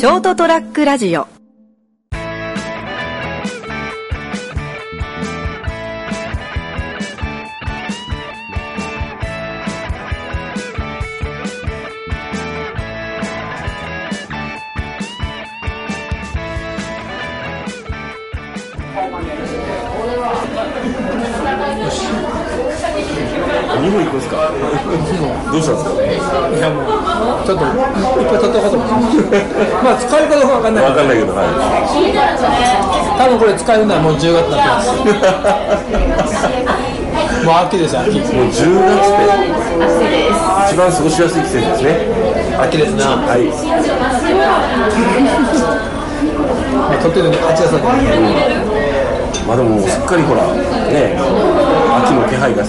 ショートトラックラジオ。日本行くんですかどうしたんですか？いやもうちょっといっぱい取ったこともまあ使えるかどうかわかんない。わかんないけど、は多分これ使えるのはもう10月になってます。もう秋ですよ秋。い。もう10月って一番過ごしやすい季節ですね。秋ですな、まはい。あ、取ってるの8月だから。まあでもすっかりほらね秋の気配がね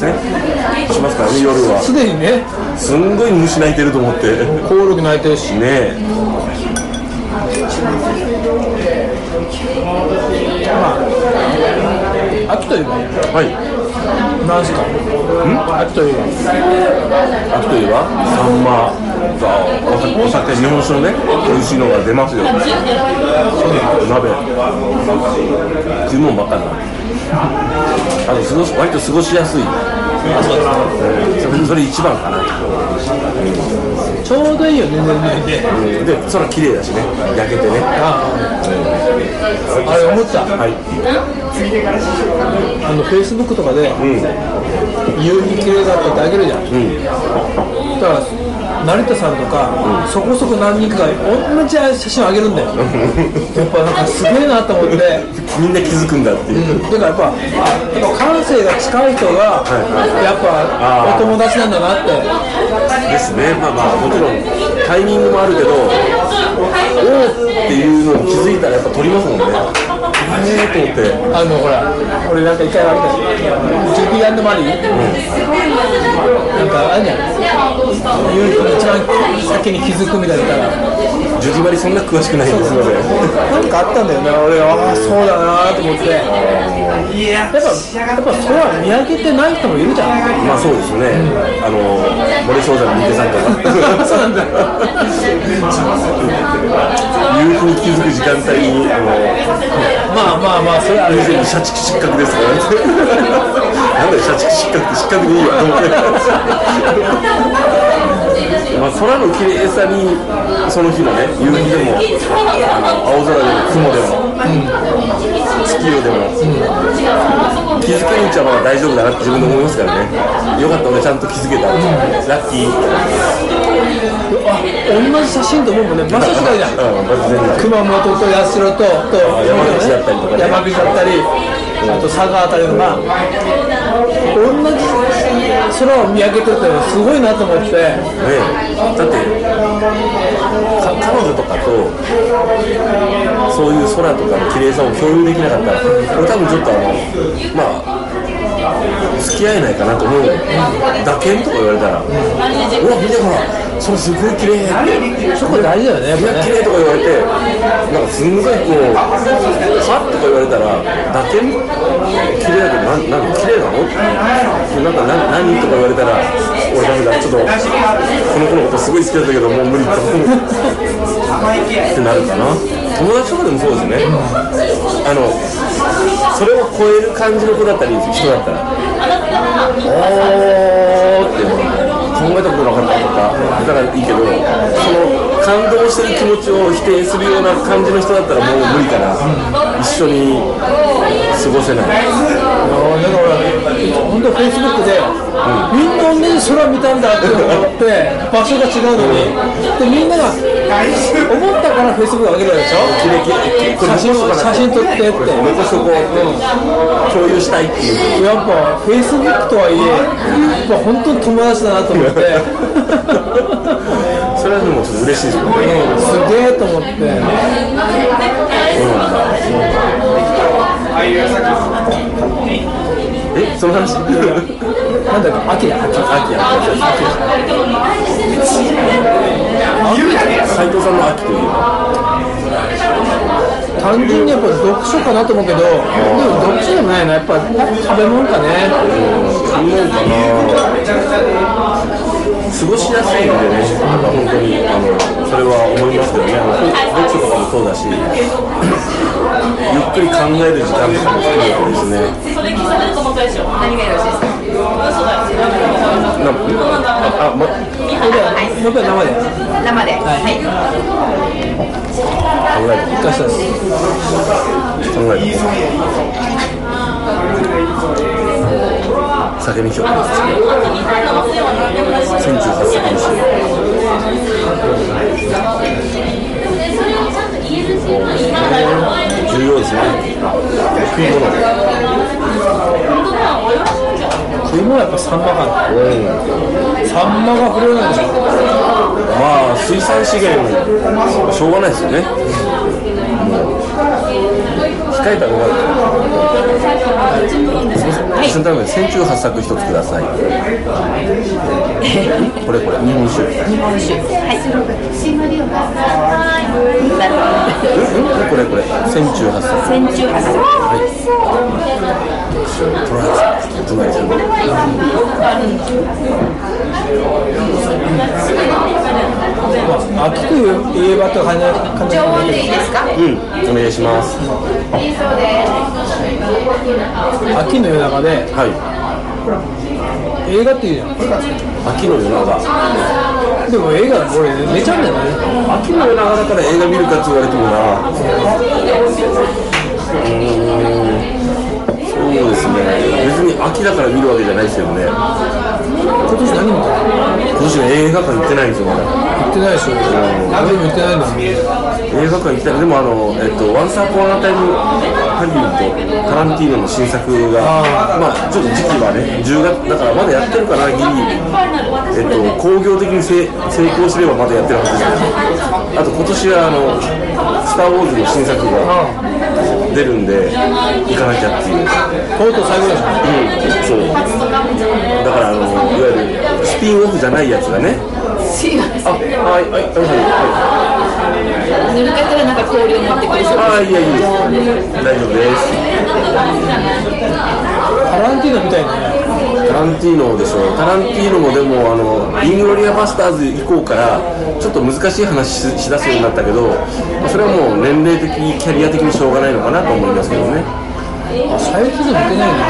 しますからね夜は。すでにね。すんごい虫鳴いてると思って。ねコオロギ鳴いてるし。え。まあ秋といえばはい何すか？秋といえば。秋といえば？サンマ。とお酒日本酒のね美味しいのが出ますよ。鍋。食い物ばっかりなあと過ごし割と過ごしやすい。それそれ一番かなちょうどいいよね全然ねで空綺麗だしね。焼けてね。あああれ思った。はい。あのフェイスブックとかでうん。夕日綺麗だったってあげるじゃん。うん。だから成田さんとか、そこそこ何人かが同じ写真をあげるんだよ。やっぱなんかすげえなと思って。みんな気づくんだっていう、だからやっぱあやっぱ感性が近い人がはいやっぱお友達なんだなって。ですね。まあまあもちろんタイミングもあるけどおおっていうのに気づいたらやっぱ撮りますもんねええと思ってあのほら俺なんか一回あげたジュディマリー、なんかあれじゃん言う人が一番先に気づくみたいなから。ジュディマリそんな詳しくないんですのでなんかあったんだよね。俺ああそうだなと思って。やっぱやっぱ空見上げてない人もいるじゃん。まあそうですね、あの森総山の三手さんとか。そうなんだ夕日 に気づく時間帯にあのままあまあまあそれはある以前に社畜失格ですからねなんだよ社畜失格って失格でいいわと思ってまあ空の綺麗さにその日のね夕日でも青空でも雲でも、月夜でも、気づけるうちはまだ大丈夫だなって自分で思いますからね。よかった俺ちゃんと気づけた、ラッキー。同じ写真と思うもんね。場所違うじゃん。うん熊本と八代とと山口だったりとかね。山口だったり。あと佐賀あたりのが同じ空を見上げてるってすごいなと思って。ねだってか彼女とかとそういう空とかの綺麗さを共有できなかったら俺多分ちょっとあのまあ付き合えないかなと思うよ。打鍵とか言われたら「うわ見てほらそれすごい綺麗。ってそこ大事だよねやっぱね綺麗とか言われてなんかすんごいこう「は?」とか言われたら打鍵綺麗だけどなんなん綺麗なの？なんかな何？とか言われたら俺ダメだちょっとこの子のことすごい好きだったけどもう無理と思う。ってなるかな。友達とかでもそうですよね。あのそれを超える感じの子だったり人だったら「おー」って考えたことなかった。とかだからいいけどその感動してる気持ちを否定するような感じの人だったらもう無理かな。一緒に過ごせない。だから本当フェイスブックで、みんな同じ空見たんだって思って場所が違うのに。でみんなが思ったからフェイスブック上げるでしょ写真写真撮って。って残しとこう共有したいっていう。やっぱフェイスブックとはいえやっぱ本当に友達だなと思って。それはでもちょっと嬉しいですよね。すげえと思って。そうなんだ。えその話？な。んだっけ秋だ秋秋秋斉藤さんの秋といえば単純にやっぱ読書かな。と思うけどでも読書でもな。いな。やっぱ食べ物かね食べ物かな。過ごしやすいんでね、な。んか本当にあのそれは思いますけどね、あの読書とかもそうだし、ゆっくり考える時間とかも含めてですね、何がよろしいですかああ、ま、じゃあもう一回生で生ではい考える一回したです考える酒にしよう千中八酒にしよう重要ですね食い物食い物はやっぱサンマかな。サンマが不良なんでしょまあ水産資源しょうがないですよね。控えた方がそのため中八作一つください。これこれ。日本酒。日本酒。はい。なるほどこれこれ。千中八作。千中八トライス隣さんまあ秋といえばって感じ感じ常温でいいですかうん。お願いします。ど秋の夜中ではい。映画っていうじゃん。秋の夜長でも映画俺寝ちゃうんだよね秋の夜長だから映画見るかって言われてもな。うーんそうですね。別に秋だから見るわけじゃないですけどね。今年何見た今年は映画館行ってないんですよまだ。行ってないでしょ。俺も行ってないんだもん。映画館行きたいでもあの、えっと、ワンサーポーナータイムハリウッドタランティーノの新作がまあちょっと時期はね10月だからまだやってるかなギリえっと工業的に成成功すればまだやってるはずです。あと今年はあの「スター・ウォーズ」の新作が出るんで行かなきゃっていう。とうとう最後でしょうんそう。だからあのいわゆるスピンオフじゃないやつがね。あはいはいはいはい。塗る方がなんか氷を持ってくる。ああいやいいです。大丈夫ですタランティーノみたいなねタランティーノでしょタランティーノもでもあのイングロリア・バスターズ以降からちょっと難しい話ししだすようになったけどまあそれはもう年齢的キャリア的にしょうがないのかなと思いますけどね。あ最近でも見てないんだ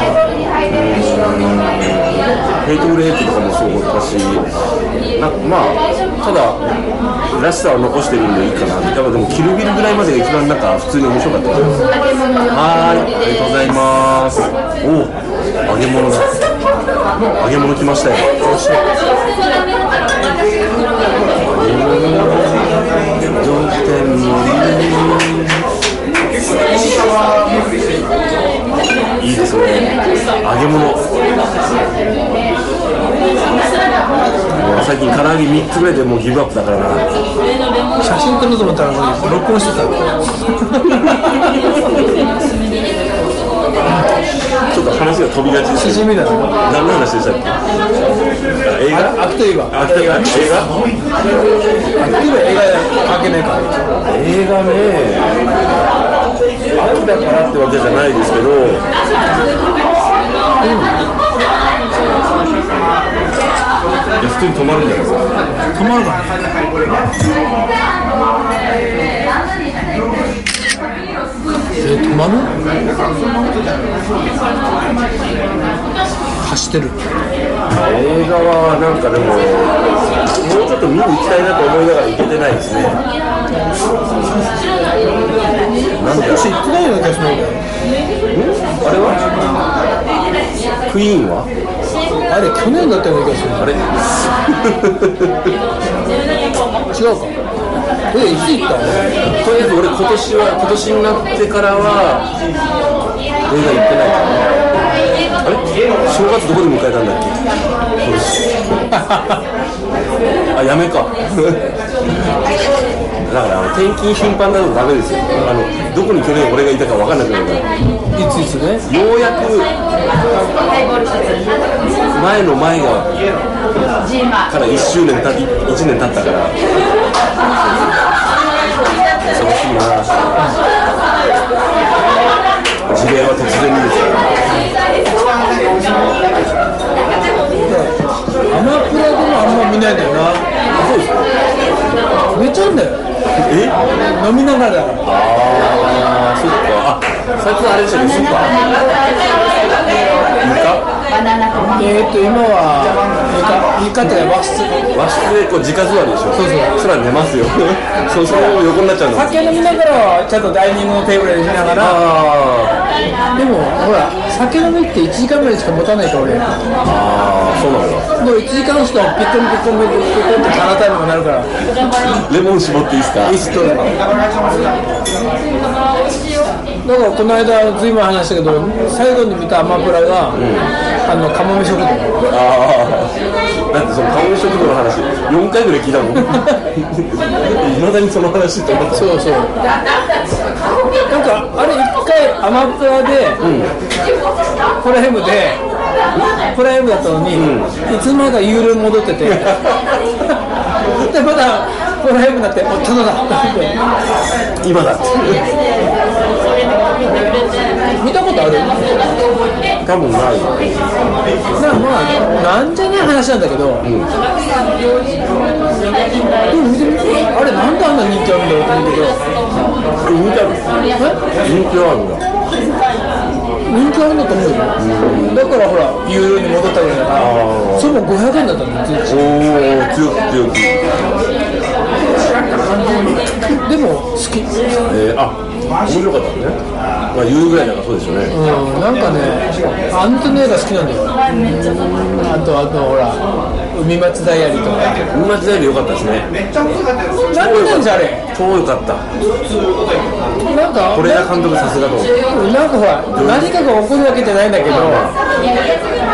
ヘイトブレイクとかもそうだしなまあただらしさは残してるんでいいかな。やっぱでもキルビルぐらいまでが一番なんか普通に面白かったですはーい。ありがとうございます。おお揚げ物だ。揚げ物来ましたよ。いいですね。揚げ物。最近唐揚げ3つぐらいでもうギブアップだからな。写真撮ろうと思ったら録音してたちょっと話が飛びがちですけど。しじみだね。何の話でしたっけ？あ映画？あ秋といえばあ映画映画？秋といえば映画関係ないか。ら映画ね。秋だからってわけじゃないですけど。いや普通に止まるんじゃないですか。止まるかえ止まる走ってる。映画はなんかでももうちょっと見に行きたいなと思いながら行けてないですね。なんで今年行ってないような気がする。んだよあれは？クイーンは？あれ去年だったような気がする。あれ 違うか。えいつ行ったの？とりあえず俺今年は今年になってからは映画行ってないからあれ？正月どこで迎えたんだっけ？あやめか だからあの転勤頻繁だとダメですよ。あのどこに去年俺がいたか分かんなくなるから。いついつね？ようやく前の前がから1周年た1年経ったから。忙しいな事例は突然にですからアマプラでもあんま見ないんだよなそうですか寝ちゃうんだよえ飲みながらだからああそっかあ最近あれでしたっけスーパーイカえーっと今はイカイカって和室和室でこう直座りでしょそうそうそら寝ますよそうそのまま横になっちゃうの酒飲みながらちゃんとダイニングのテーブルでしながらでもほら酒飲みって1時間ぐらいしか持たないから俺もーあそうなんだ。う1時間しかピッコンピッコンピッコンってカラータイムがなるから。レモン絞っていいですか？いいっすとだからこの間ずいぶん話したけど最後に見たアマプラが、あのかもめ食堂。ああだってその顔の食堂の話？4回ぐらい聞いたもんいまだにその話って思ったそうそう。なんかあれ一回アマプラで、プライムでプライムだったのに、いつまだ有料に戻ってて でまだプライムになっておただだって今だって。見たことある？多分ない。なまあなんじゃない話なんだけど、でも見てみあれなんであんな人気あるんだろうと思うけど。人気あるえ？人気あるんだ人気あるんだと思うよ、だからほら有料に戻ったぐらいだからそれも500円だったの1日おお強く強くでも好きえー、あ面白かったね。まあ言うぐらいだからそうでしょうね。うんなんかねアントネーが好きなんだよ。あとあとほら海町ダイアリーとか。海町大でよかったですね。なんでなんじゃあれ？超よかった。なんか是枝監督さすがと思うなんかほら何かが起こるわけじゃないんだけど。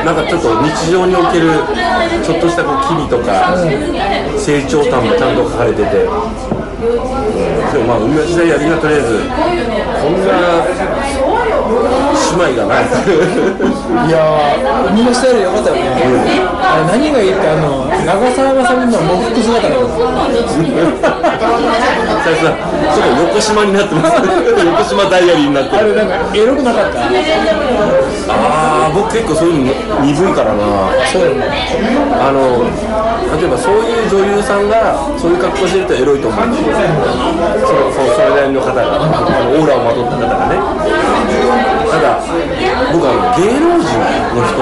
なんかちょっと日常におけるちょっとしたこう機微とか成長感もちゃんと書かれてて、でもまあ海町大やりがとりあえずこんな姉妹がないいやー海町ダイアリーよかったよね。あれ何がいいってあの長澤まさみの喪服姿だよ。最初さちょっと横島になってます。横島ダイアリーになってる。あれなんかエロくなかった？ああ僕結構そういうの鈍いからな。そうよね。あの例えばそういう女優さんがそういう格好してるとエロいと思うんですよそのそそれなりの方があのオーラをまとった方がねただ僕は芸能人の人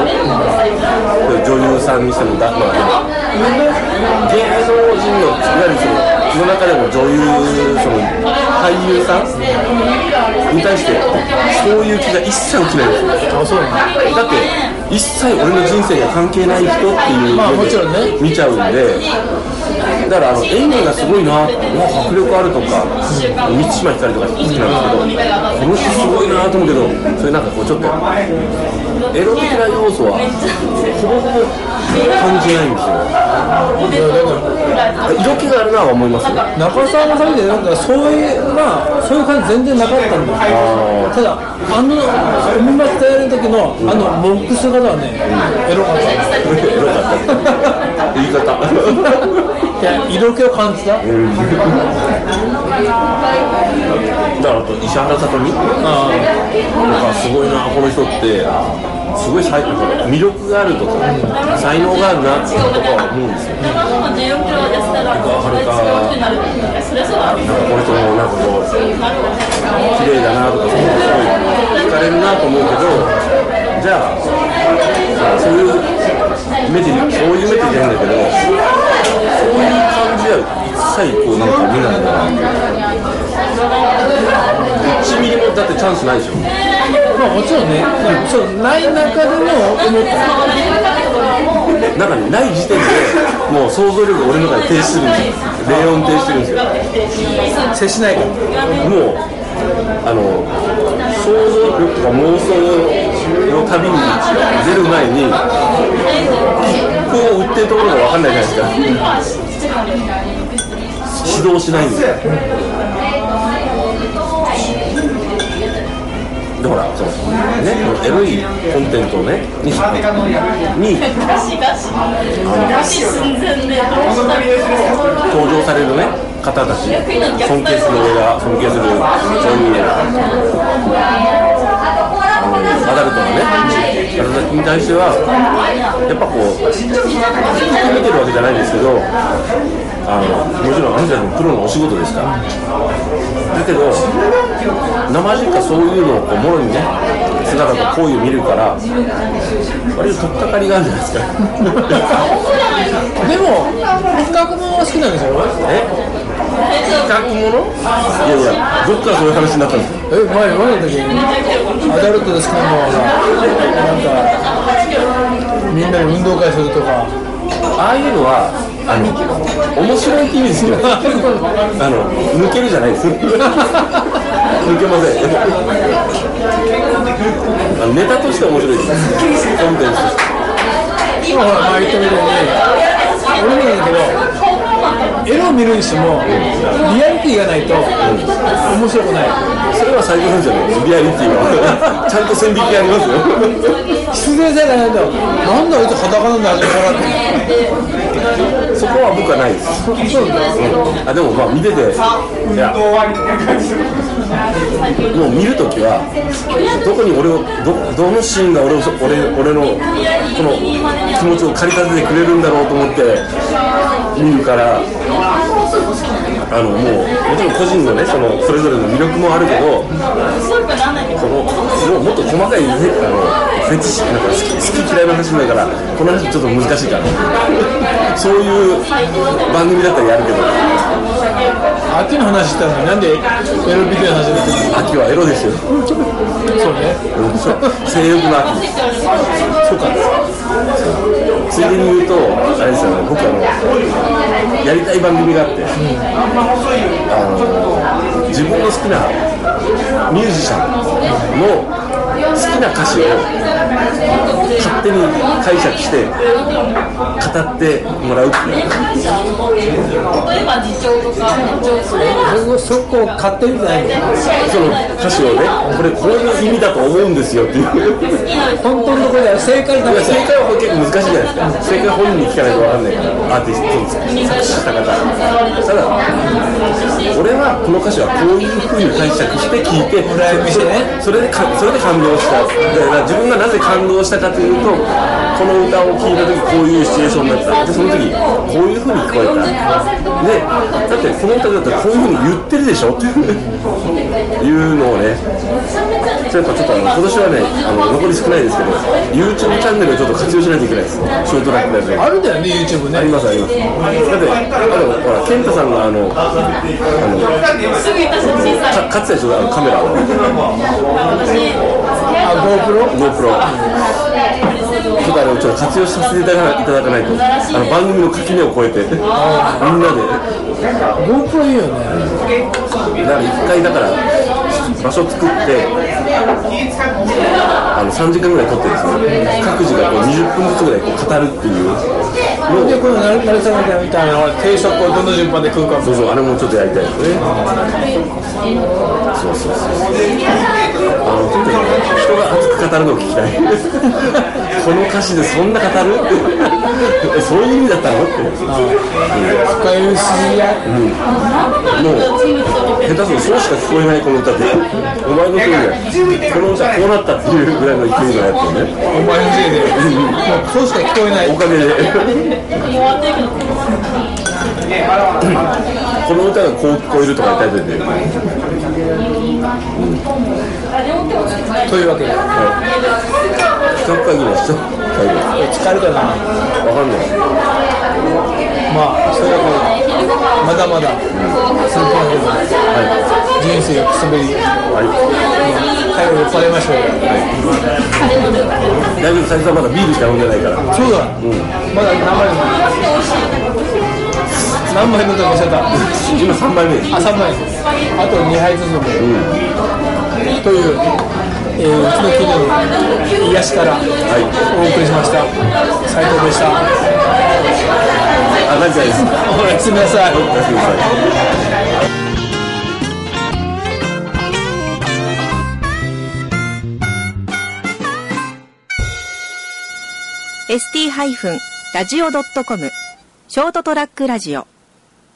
女優さんにしてもだ、まあ、芸能人のいわゆるそのその中でも女優その俳優さんに対してそういう気が一切起きないんですよあそうなのだって一切俺の人生には関係ない人っていうまあ目もちろんねで見ちゃうんでだからあの演技がすごいなう迫力あるとか満島ひかりとか好きなんですけどこの人すごいなと思うけどそれなんかこうちょっとエロ的な要素はほぼほぼ感じないんですよ色気があるなは思います中澤まさみでなんかそういうまあそういう感じ全然なかったんだあただあの海町ダイアリーの時のあのモック姿はねエロかったエロかった言い方色気を感じた？だからあと石原さとみ？あなんかすごいなこの人ってすごい才魅力があるとか才能があるなとか思うんですよ。なんかはるかなんかこの人もなんかこう綺麗だなとかすごい惹かれるなと思うけどじゃあそういう目でそういう目で出るんだけどそういう感じは一切こうなんか見ないな。1ミリもだってチャンスないでしょ。まあもちろんね。そうない中でも思った中にない時点でもう想像力が俺の中で停止するんですよ。霊音停止してるんですよ接しないからもうあの想像力とか妄想の旅に出る前に切符を売ってるところが分かんないじゃないですか。指導しないんですよ。でほらそう。ねエロいコンテンツをねにに登場されるね方たち。尊敬する俺が尊敬するそういう。アダルトのね体に対してはやっぱこう見てるわけじゃないんですけどあのもちろんあなたのプロのお仕事ですから。だけど生地かそういうのをこうもろにね姿と行為を見るから割と取っかかりがあるじゃないですか。でも比較も好きなんでしょえ？比較もの？いやいやどっからそういう話になったんですか？え前前の時に。アダルトで好きなものはなんかみんなで運動会するとか。ああいうのはあの面白いって意味ですよ あの抜けるじゃないです。抜けません。あのネタとしては面白いです。コンテンツとして。今ほら前言ったみたいに俺もだけどエロを見るにしてもリアリティがないと面白くない。それは最高なんじゃない。ですリアリティはちゃんと線引きありますよ。必然性がないとなんだあいつ裸なんだ初めからってそこは僕はないです。そうだあでもまあ見てていやもう見るときはどこに俺をどどのシーンが俺を俺俺のこの気持ちを駆り立ててくれるんだろうと思って見るからあのもうもちろん個人のねそのそれぞれの魅力もあるけどこのもうもっと細かいあのフェチシなんか好き好き嫌いの話もないからこの話ちょっと難しいから。そういう番組だったらやるけど。秋の話したのになんでエロビデオの話になってるの秋はエロですよ。そうね。う。んそう性欲の秋そうか。ついでに言うとあれですよね。僕あのやりたい番組があって、あの自分の好きなミュージシャンの好きな歌詞を勝手に解釈して語ってもらうっていう。僕そこを買ってみてないその歌詞をねこれこういう意味だと思うんですよっていう。本当のところでは正解だ正解は結構難しいじゃないですか。正解は本人に聞かないと分かんないからアーティスト作詞した方。ただ俺はこの歌詞はこういうふうに解釈して聞いてそれでかそれで感動した。だから自分がなぜ感動したかというとこの歌を聴いた時こういうシチュエーションだった。でその時こういうふうに聞こえた。でだってこの歌だったらこういうふうに言ってるでしょ？っていうのをねそれやっぱちょっとあの今年はねあの残り少ないですけど YouTube チャンネルをちょっと活用しないといけないです。ショートラックだよねあるんだよね YouTube ね。ありますあります。だってあとほら健太さんがあのあのかかつてちょ？っとあのカメラをあ GoPro? GoPro とかをちょっと活用させていただかいただかないと。あの番組の垣根を越えて。みんなで。GoPro いいよね。だから一回だから場所作ってあの3時間ぐらい撮ってですね各自がこう20分ずつぐらいこう語るっていうのをでこの成成さんみたいな。定食をどの順番で食うかそう。そうあれもちょっとやりたいですねそう。そうそうあのとにかく人が熱く語るのを聞きたいこの歌詞でそんな語るそう。いう意味だったのって深い筋やもう手するとそうしか聞こえないこの歌ってお前のせいでこの歌こうなったっていうぐらいの勢いのやつをね。お前のせいでそうしか聞こえない。おかげで。この歌がこう聞こえるとかタイトルでと。いうわけで。企画会議の人会議疲れたな。わかんない。まあそれはまだまだ。スーパーヘド人生をくすぶりはい。最後酔っ払いましょうよ。大丈夫最初はまだビールしか飲んでないから。そうだ、まだ何杯何杯飲んだかおっしゃった今3杯目。ですあ3杯あと2杯ずつ飲む、という、えー、うちの近所の癒しからお送りしました。斉藤でしたあなんかです。おやすみなさい。おやすみなさい。ST-radio.com ショートトラックラジオ